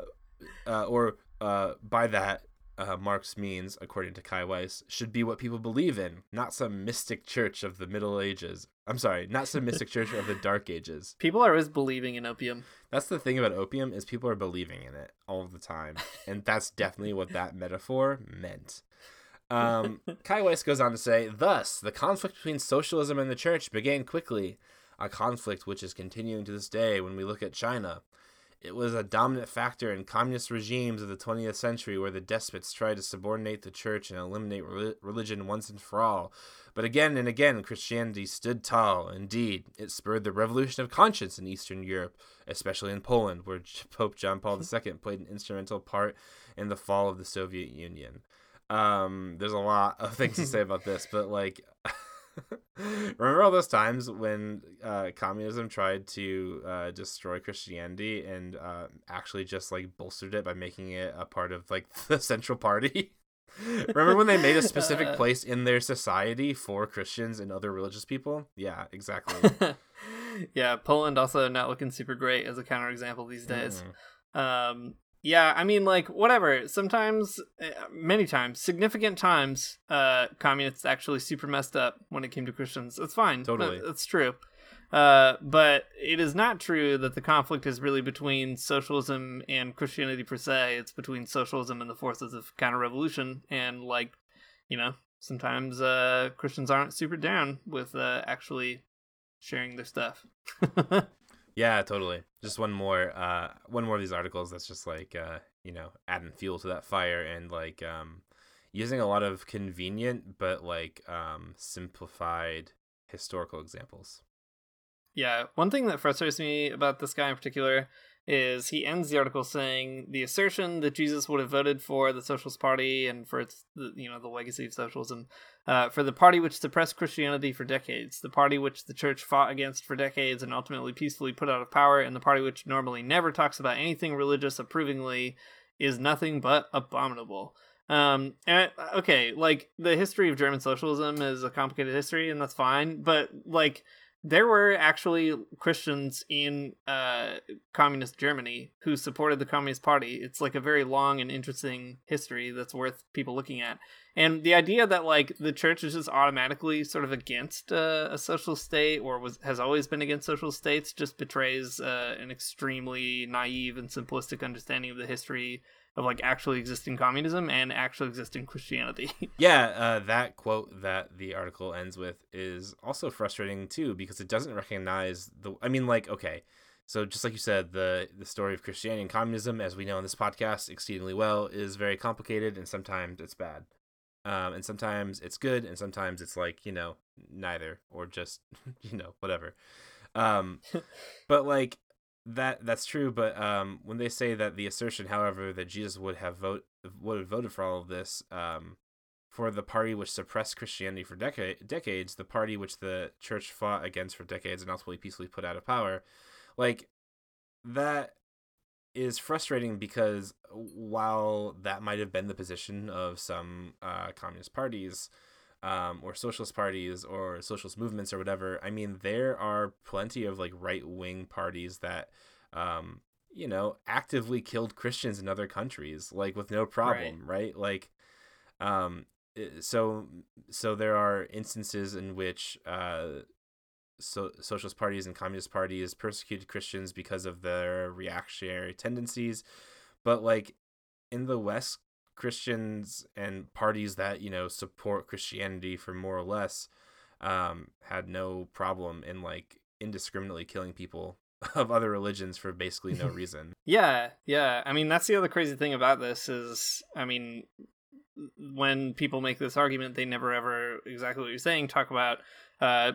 uh, or uh, by that, uh, Marx means, according to Kai Weiss, should be what people believe in, not some mystic church of the Middle Ages. I'm sorry, not some mystic church of the Dark Ages.
People are always believing in opium.
That's the thing about opium is people are believing in it all the time, and that's definitely what that metaphor meant. Um, Kai Weiss goes on to say, thus, the conflict between socialism and the church began quickly, a conflict which is continuing to this day when we look at China. It was a dominant factor in communist regimes of the 20th century where the despots tried to subordinate the church and eliminate re- religion once and for all. But again and again, Christianity stood tall. Indeed, it spurred the revolution of conscience in Eastern Europe, especially in Poland, where Pope John Paul II played an instrumental part in the fall of the Soviet Union. Um, there's a lot of things to say about this, but like. Remember all those times when uh, communism tried to uh, destroy Christianity and uh, actually just like bolstered it by making it a part of like the Central Party? Remember when they made a specific place in their society for Christians and other religious people? Yeah, exactly.
yeah, Poland also not looking super great as a counterexample these days.
Mm.
Um, yeah, I mean, like, whatever. Sometimes, uh, many times, significant times, uh, communists actually super messed up when it came to Christians. It's fine.
Totally.
That- That's true. Uh, but it is not true that the conflict is really between socialism and Christianity per se. It's between socialism and the forces of counter revolution. And, like, you know, sometimes uh, Christians aren't super down with uh, actually sharing their stuff.
Yeah, totally. Just one more, uh, one more of these articles that's just like, uh, you know, adding fuel to that fire and like, um, using a lot of convenient but like, um, simplified historical examples.
Yeah, one thing that frustrates me about this guy in particular is he ends the article saying the assertion that Jesus would have voted for the Socialist Party and for its you know the legacy of socialism, uh, for the party which suppressed Christianity for decades, the party which the church fought against for decades and ultimately peacefully put out of power, and the party which normally never talks about anything religious approvingly, is nothing but abominable. Um, and okay, like the history of German socialism is a complicated history, and that's fine, but like there were actually Christians in uh, communist Germany who supported the Communist Party. It's like a very long and interesting history that's worth people looking at. And the idea that like the church is just automatically sort of against uh, a social state or was has always been against social states just betrays uh, an extremely naive and simplistic understanding of the history of like actually existing communism and actually existing Christianity.
yeah, uh, that quote that the article ends with is also frustrating too because it doesn't recognize the. I mean, like, okay, so just like you said, the the story of Christianity and communism, as we know in this podcast exceedingly well, is very complicated and sometimes it's bad, um, and sometimes it's good and sometimes it's like you know neither or just you know whatever. Um, but like that that's true, but um, when they say that the assertion, however, that Jesus would have vote would have voted for all of this, um, for the party which suppressed Christianity for decade decades, the party which the church fought against for decades and ultimately peacefully put out of power, like that is frustrating because while that might have been the position of some uh, communist parties, um, or socialist parties or socialist movements or whatever. I mean, there are plenty of like right wing parties that, um, you know, actively killed Christians in other countries, like with no problem, right? right? Like, um, so so there are instances in which uh, so socialist parties and communist parties persecuted Christians because of their reactionary tendencies, but like in the West, Christians and parties that you know support Christianity for more or less um, had no problem in like indiscriminately killing people of other religions for basically no reason.
yeah, yeah. I mean, that's the other crazy thing about this is, I mean, when people make this argument, they never ever exactly what you're saying talk about uh,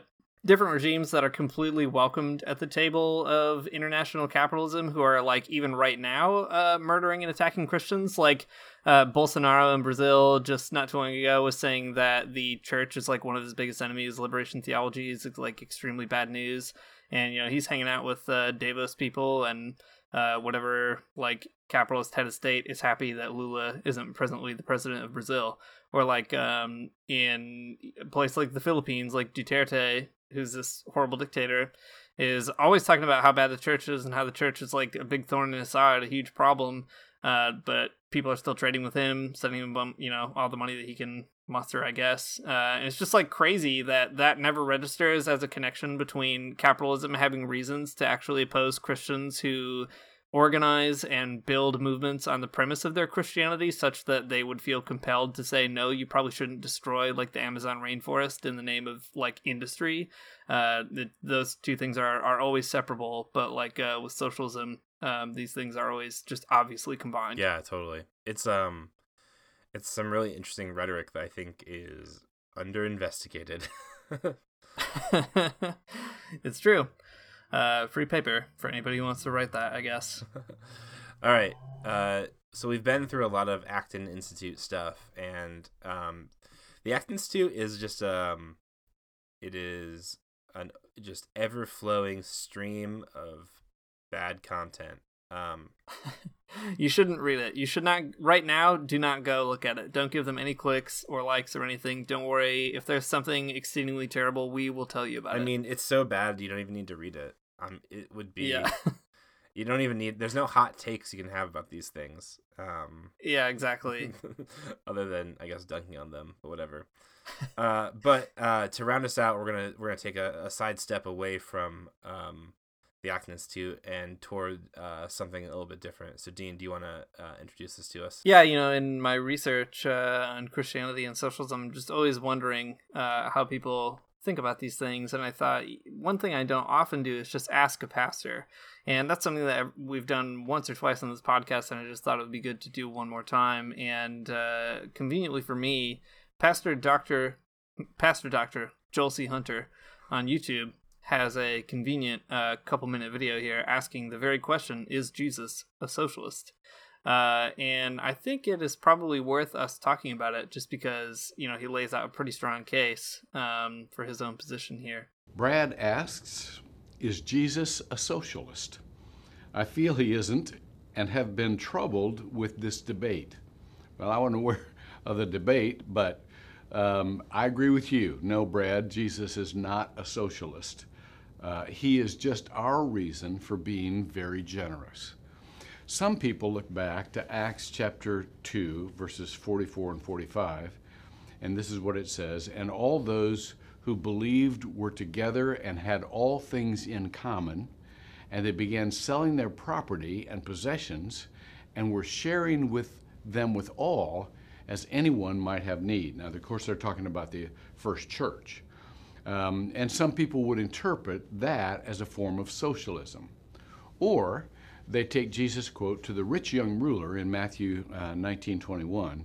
different regimes that are completely welcomed at the table of international capitalism who are like even right now uh, murdering and attacking christians like uh, bolsonaro in brazil just not too long ago was saying that the church is like one of his biggest enemies. Liberation theology is like extremely bad news. And you know he's hanging out with uh, davos people and uh, whatever like capitalist head of state is happy that lula isn't presently the president of brazil. Or like um, in a place like the philippines like duterte who's this horrible dictator, is always talking about how bad the church is and how the church is like a big thorn in his side, a huge problem. Uh, but people are still trading with him, sending him, you know, all the money that he can muster, I guess. Uh, and it's just like crazy that that never registers as a connection between capitalism having reasons to actually oppose Christians who organize and build movements on the premise of their Christianity such that they would feel compelled to say, no, you probably shouldn't destroy like the Amazon rainforest in the name of like industry. Uh, those two things are, are always separable, but like uh, with socialism, um, these things are always just obviously combined.
Yeah, totally. It's, um, it's some really interesting rhetoric that I think is under investigated.
it's true uh, free paper for anybody who wants to write that, I guess.
All right. Uh, so we've been through a lot of Acton Institute stuff, and um, the Acton Institute is just um, it is an just ever flowing stream of bad content. Um,
you shouldn't read it. You should not right now. Do not go look at it. Don't give them any clicks or likes or anything. Don't worry. If there's something exceedingly terrible, we will tell you about
I
it.
I mean, it's so bad you don't even need to read it. Um, it would be. Yeah. you don't even need. There's no hot takes you can have about these things. Um,
yeah, exactly.
other than I guess dunking on them, but whatever. uh, but uh, to round us out, we're gonna we're gonna take a, a side step away from um, the Acton Institute and toward uh, something a little bit different. So, Dean, do you want to uh, introduce this to us?
Yeah, you know, in my research uh, on Christianity and socialism, I'm just always wondering uh, how people think about these things. And I thought one thing I don't often do is just ask a pastor. And that's something that we've done once or twice on this podcast. And I just thought it would be good to do one more time. And uh, conveniently for me, Pastor Dr. Pastor Dr. Joel C. Hunter on YouTube has a convenient uh, couple minute video here asking the very question Is Jesus a socialist? Uh, and I think it is probably worth us talking about it just because, you know, he lays out a pretty strong case um, for his own position here.
Brad asks Is Jesus a socialist? I feel he isn't and have been troubled with this debate. Well, I wasn't aware of the debate, but um, I agree with you. No, Brad, Jesus is not a socialist. Uh, he is just our reason for being very generous. Some people look back to Acts chapter 2, verses 44 and 45, and this is what it says And all those who believed were together and had all things in common, and they began selling their property and possessions and were sharing with them with all as anyone might have need. Now, of course, they're talking about the first church. Um, and some people would interpret that as a form of socialism. Or they take Jesus' quote to the rich young ruler in Matthew uh, 19 21,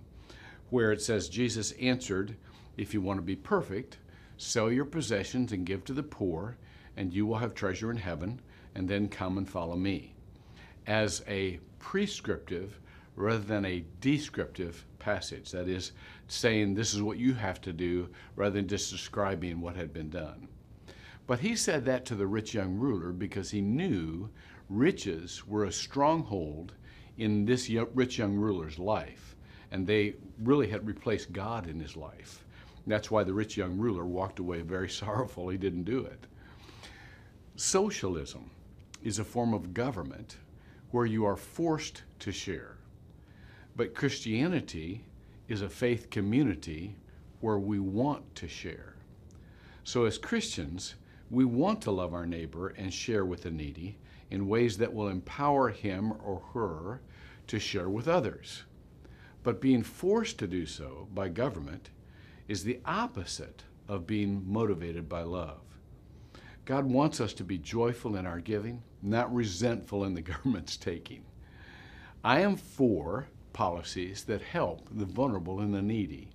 where it says, Jesus answered, If you want to be perfect, sell your possessions and give to the poor, and you will have treasure in heaven, and then come and follow me. As a prescriptive rather than a descriptive passage. That is, saying this is what you have to do rather than just describing what had been done. But he said that to the rich young ruler because he knew riches were a stronghold in this rich young ruler's life, and they really had replaced God in his life. That's why the rich young ruler walked away very sorrowful he didn't do it. Socialism is a form of government where you are forced to share. But Christianity is a faith community where we want to share. So, as Christians, we want to love our neighbor and share with the needy in ways that will empower him or her to share with others. But being forced to do so by government is the opposite of being motivated by love. God wants us to be joyful in our giving, not resentful in the government's taking. I am for policies that help the vulnerable and the needy.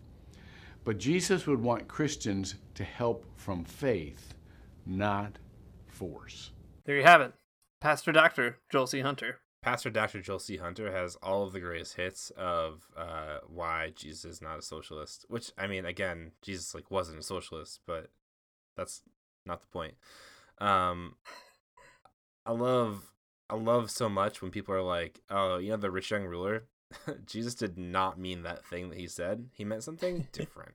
But Jesus would want Christians to help from faith, not force.
There you have it. Pastor Dr. Joel C. Hunter.
Pastor Dr. Joel C. Hunter has all of the greatest hits of uh, why Jesus is not a socialist. Which I mean, again, Jesus like wasn't a socialist, but that's not the point. Um, I love, I love so much when people are like, "Oh, you know, the rich young ruler." Jesus did not mean that thing that he said. He meant something different.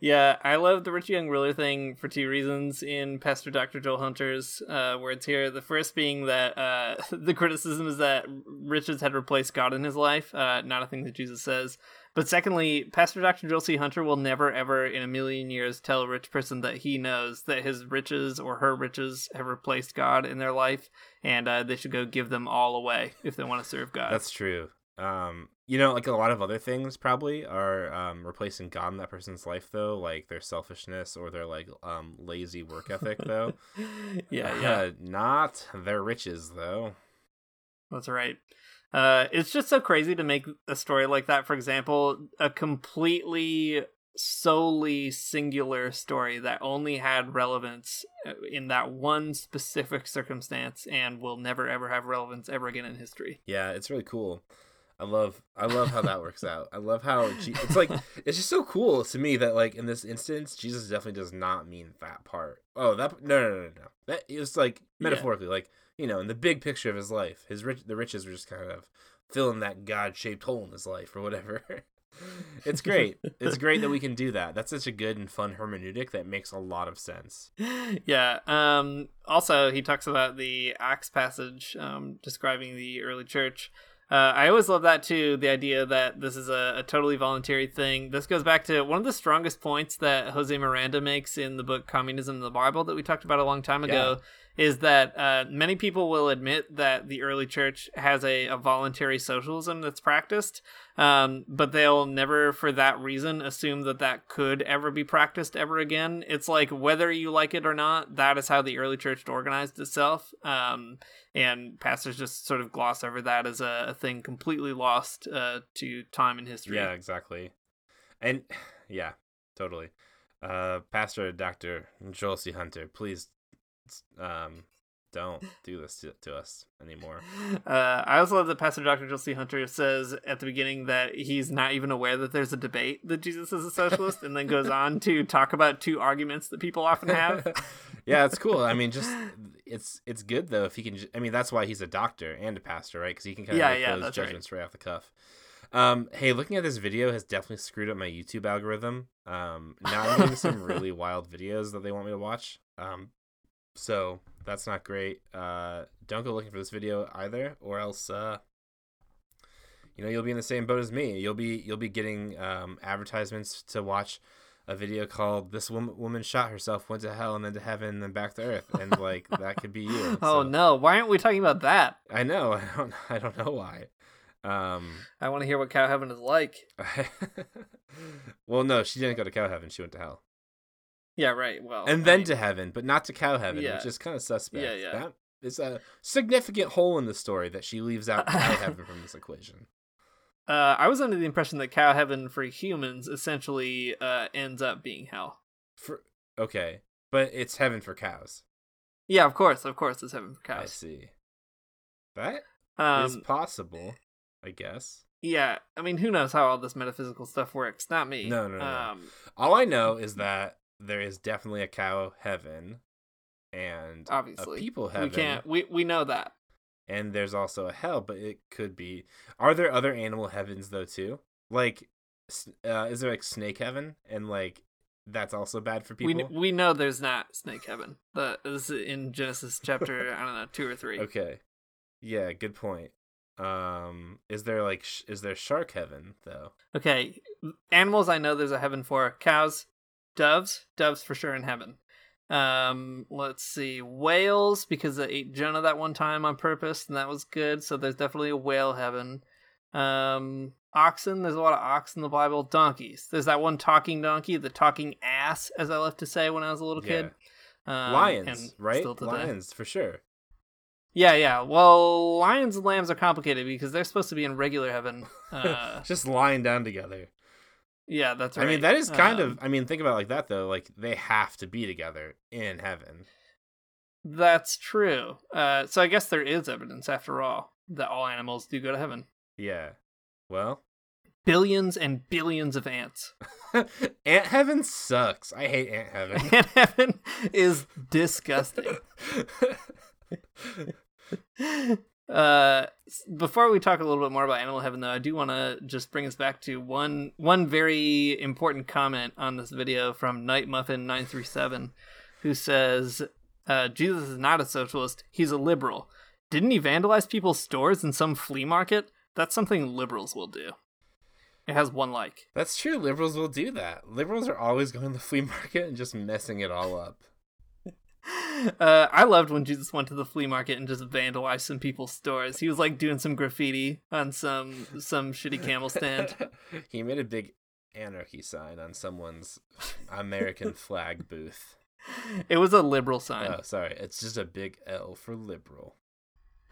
yeah, I love the rich young ruler thing for two reasons in Pastor Dr. Joel Hunter's uh, words here. The first being that uh, the criticism is that riches had replaced God in his life, uh, not a thing that Jesus says. But secondly, Pastor Dr. Joel C. Hunter will never, ever in a million years tell a rich person that he knows that his riches or her riches have replaced God in their life and uh, they should go give them all away if they want to serve God.
That's true. Um, you know, like a lot of other things probably are um, replacing God in that person's life, though, like their selfishness or their like um, lazy work ethic, though.
yeah, yeah. Uh,
not their riches, though.
That's right. Uh, it's just so crazy to make a story like that. For example, a completely solely singular story that only had relevance uh, in that one specific circumstance and will never ever have relevance ever again in history.
Yeah, it's really cool. I love I love how that works out. I love how it's like it's just so cool to me that like in this instance Jesus definitely does not mean that part. Oh, that no no no no. no. That it's like metaphorically yeah. like, you know, in the big picture of his life, his rich the riches were just kind of filling that god-shaped hole in his life or whatever. it's great. it's great that we can do that. That's such a good and fun hermeneutic that makes a lot of sense.
Yeah. Um also he talks about the Acts passage um describing the early church uh, I always love that too. The idea that this is a, a, totally voluntary thing. This goes back to one of the strongest points that Jose Miranda makes in the book Communism in the Bible that we talked about a long time ago. Yeah. Is that uh, many people will admit that the early church has a, a voluntary socialism that's practiced, um, but they'll never, for that reason, assume that that could ever be practiced ever again. It's like whether you like it or not, that is how the early church organized itself. Um, and pastors just sort of gloss over that as a, a thing completely lost uh, to time and history.
Yeah, exactly. And yeah, totally. Uh, Pastor Dr. Joel C. Hunter, please um, don't do this to, to us anymore.
Uh, I also love that Pastor Dr. Joel C. Hunter says at the beginning that he's not even aware that there's a debate that Jesus is a socialist, and then goes on to talk about two arguments that people often have.
yeah, it's cool. I mean, just it's it's good though if he can. I mean, that's why he's a doctor and a pastor, right? Because he can kind of
yeah,
make
yeah,
those judgments right. right off the cuff. Um, hey, looking at this video has definitely screwed up my YouTube algorithm. Um, now I'm getting some really wild videos that they want me to watch. Um, So that's not great. Uh, don't go looking for this video either, or else uh, you know you'll be in the same boat as me. You'll be you'll be getting um, advertisements to watch a video called "This woman woman shot herself, went to hell, and then to heaven, and then back to earth," and like that could be you.
Oh no! Why aren't we talking about that?
I know. I don't. I don't know why. Um,
I want to hear what cow heaven is like.
well, no, she didn't go to cow heaven. She went to hell,
Yeah, right. Well,
and
I
then
mean,
to heaven, but not to cow heaven,
Yeah.
which is kind of suspect.
Yeah, yeah.
That is a significant hole in the story that she leaves out cow heaven from this equation.
uh, I was under the impression that cow heaven for humans essentially uh, ends up being hell.
For okay, but it's heaven for cows.
Yeah, of course, of course, it's heaven for cows.
I see. That is
Um,
possible, I guess.
yeah, I mean, who knows how all this metaphysical stuff works? Not me.
No, no, no.
Um,
All I know is that there is definitely a cow heaven, and
obviously,
a people heaven.
we can't. We we know that.
and there's also a hell, but it could be. Are there other animal heavens though too? Like, uh, is there like snake heaven, and like that's also bad for people?
kn- we know there's not snake heaven. The this is in Genesis chapter I don't know two or three.
okay, yeah, good point. Um, is there like sh- is there shark heaven though?
Okay, animals I know there's a heaven for cows, doves, doves for sure in heaven. Um, let's see, whales because I ate Jonah that one time on purpose and that was good. So there's definitely a whale heaven. Um, oxen, there's a lot of ox in the Bible. Donkeys, there's that one talking donkey, the talking ass, as I love to say when I was a little kid. Um,
Lions, right? Lions for sure.
Yeah, yeah. Well, lions and lambs are complicated because they're supposed to be in regular heaven. Uh,
Just lying down together.
Yeah, that's right.
I mean, that is kind
Um,
of. I mean, think about it like that though. Like they have to be together in heaven.
That's true. Uh, so I guess there is evidence, after all, that all animals do go to heaven.
Yeah. Well,
Billions and billions of ants.
ant heaven sucks. I hate ant heaven.
Ant heaven is disgusting. uh, before we talk a little bit more about animal heaven, though, I do want to just bring us back to one one very important comment on this video from Night Muffin nine three seven, who says uh, Jesus is not a socialist; he's a liberal. Didn't he vandalize people's stores in some flea market? That's something liberals will do. It has one like.
That's true. Liberals will do that. Liberals are always going to the flea market and just messing it all up.
Uh, I loved when Jesus went to the flea market and just vandalized some people's stores. He was like doing some graffiti on some some shitty camel stand.
he made a big anarchy sign on someone's American flag booth.
It was a liberal sign.
Oh, sorry. It's just a big L for liberal.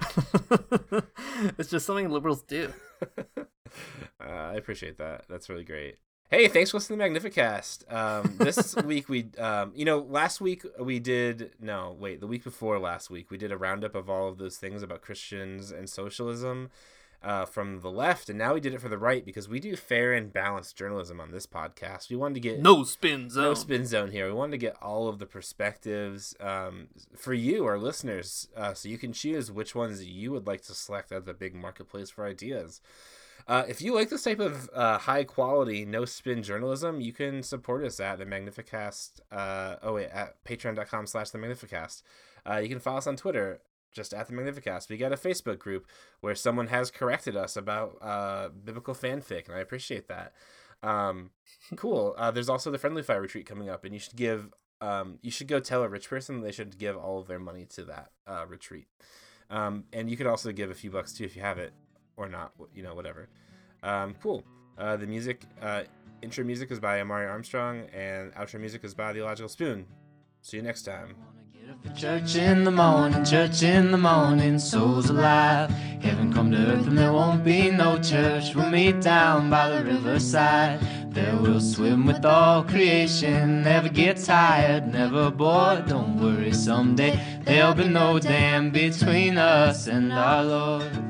it's just something liberals do.
uh, I appreciate that. That's really great. Hey, thanks for listening to the Magnificast. Um, this week we, um, you know, last week we did no, wait, the week before last week we did a roundup of all of those things about Christians and socialism uh, from the left, and now we did it for the right because we do fair and balanced journalism on this podcast. We wanted to get
No spin zone.
no spin zone here. We wanted to get all of the perspectives um, for you, our listeners, uh, so you can choose which ones you would like to select as the big marketplace for ideas. Uh, if you like this type of uh, high quality, no spin journalism, you can support us at the Magnificast. Uh, oh wait, at patreon.com slash the Magnificast. Uh, you can follow us on Twitter, just at the Magnificast. We got a Facebook group where someone has corrected us about uh, biblical fanfic, and I appreciate that. Um, cool. Uh, there's also the Friendly Fire retreat coming up, and you should give. Um, you should go tell a rich person they should give all of their money to that retreat. Um, and you could also give a few bucks too if you have it or not, you know, whatever. Um, cool. Uh, the music, uh, intro music is by Amari Armstrong, and outro music is by The Illogical Spoon. See you next time.
Church in the morning, church in the morning, souls alive. Heaven come to earth and there won't be no church. We'll meet down by the riverside. There we'll swim with all creation. Never get tired, never bored. Don't worry, someday there'll be no dam between us and our Lord.